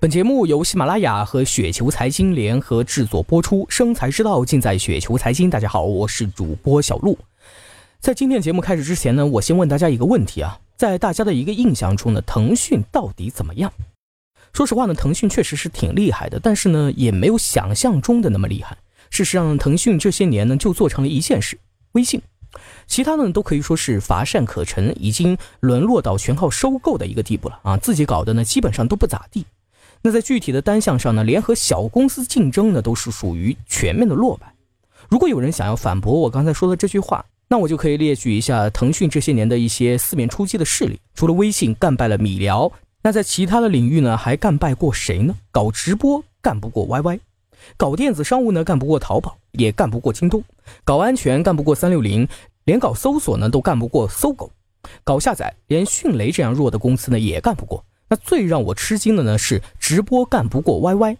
本节目由喜马拉雅和雪球财经联合制作播出，生财之道尽在雪球财经。大家好，我是主播小璐。在今天节目开始之前呢，我先问大家一个问题啊，在大家的一个印象中呢，腾讯到底怎么样？说实话呢，腾讯确实是挺厉害的，但是呢，也没有想象中的那么厉害。事实上，腾讯这些年呢，就做成了一件事：微信。其他呢，都可以说是乏善可陈，已经沦落到全靠收购的一个地步了啊！自己搞的呢，基本上都不咋地。那在具体的单项上呢，联合小公司竞争呢，都是属于全面的落败。如果有人想要反驳我刚才说的这句话，那我就可以列举一下腾讯这些年的一些四面出击的势力。除了微信干败了米聊，那在其他的领域呢，还干败过谁呢？搞直播干不过 YY，搞电子商务呢干不过淘宝，也干不过京东，搞安全干不过三六零，连搞搜索呢都干不过搜狗，搞下载连迅雷这样弱的公司呢也干不过。那最让我吃惊的呢是直播干不过 YY，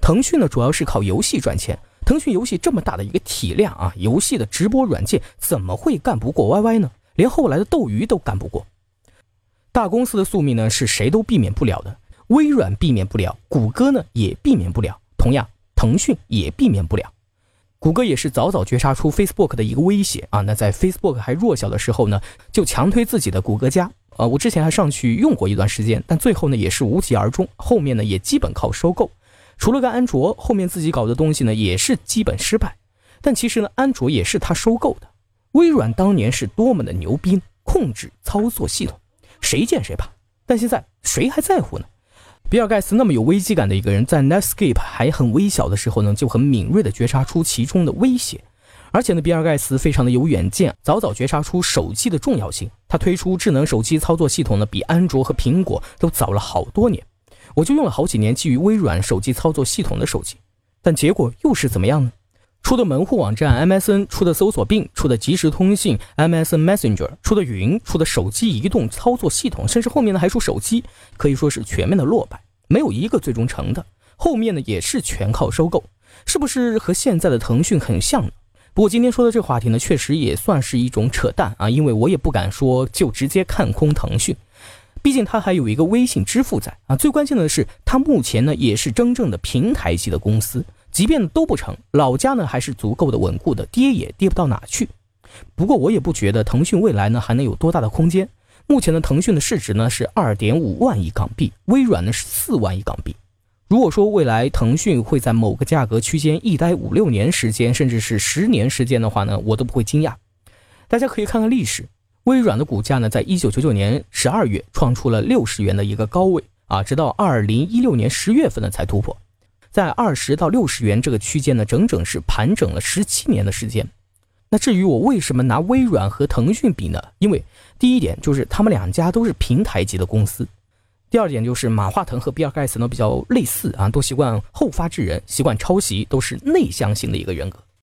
腾讯呢主要是靠游戏赚钱，腾讯游戏这么大的一个体量啊，游戏的直播软件怎么会干不过 YY 呢？连后来的斗鱼都干不过。大公司的宿命呢是谁都避免不了的，微软避免不了，谷歌呢也避免不了，同样腾讯也避免不了。谷歌也是早早觉察出 Facebook 的一个威胁啊，那在 Facebook 还弱小的时候呢，就强推自己的谷歌家。呃，我之前还上去用过一段时间，但最后呢也是无疾而终。后面呢也基本靠收购，除了个安卓，后面自己搞的东西呢也是基本失败。但其实呢，安卓也是他收购的。微软当年是多么的牛逼，控制操作系统，谁见谁怕。但现在谁还在乎呢？比尔盖茨那么有危机感的一个人，在 Netscape 还很微小的时候呢，就很敏锐地觉察出其中的威胁。而且呢，比尔盖茨非常的有远见，早早觉察出手机的重要性。他推出智能手机操作系统呢，比安卓和苹果都早了好多年。我就用了好几年基于微软手机操作系统的手机，但结果又是怎么样呢？出的门户网站 MSN，出的搜索并，出的即时通信 MSN Messenger，出的云，出的手机移动操作系统，甚至后面呢还出手机，可以说是全面的落败，没有一个最终成的。后面呢也是全靠收购，是不是和现在的腾讯很像呢？不过今天说的这个话题呢，确实也算是一种扯淡啊，因为我也不敢说就直接看空腾讯，毕竟它还有一个微信支付在啊。最关键的是，它目前呢也是真正的平台级的公司，即便都不成，老家呢还是足够的稳固的，跌也跌不到哪去。不过我也不觉得腾讯未来呢还能有多大的空间。目前的腾讯的市值呢是二点五万亿港币，微软呢是四万亿港币。如果说未来腾讯会在某个价格区间一待五六年时间，甚至是十年时间的话呢，我都不会惊讶。大家可以看看历史，微软的股价呢，在一九九九年十二月创出了六十元的一个高位啊，直到二零一六年十月份呢才突破，在二十到六十元这个区间呢，整整是盘整了十七年的时间。那至于我为什么拿微软和腾讯比呢？因为第一点就是他们两家都是平台级的公司。第二点就是马化腾和比尔盖茨呢比较类似啊，都习惯后发制人，习惯抄袭，都是内向型的一个人格。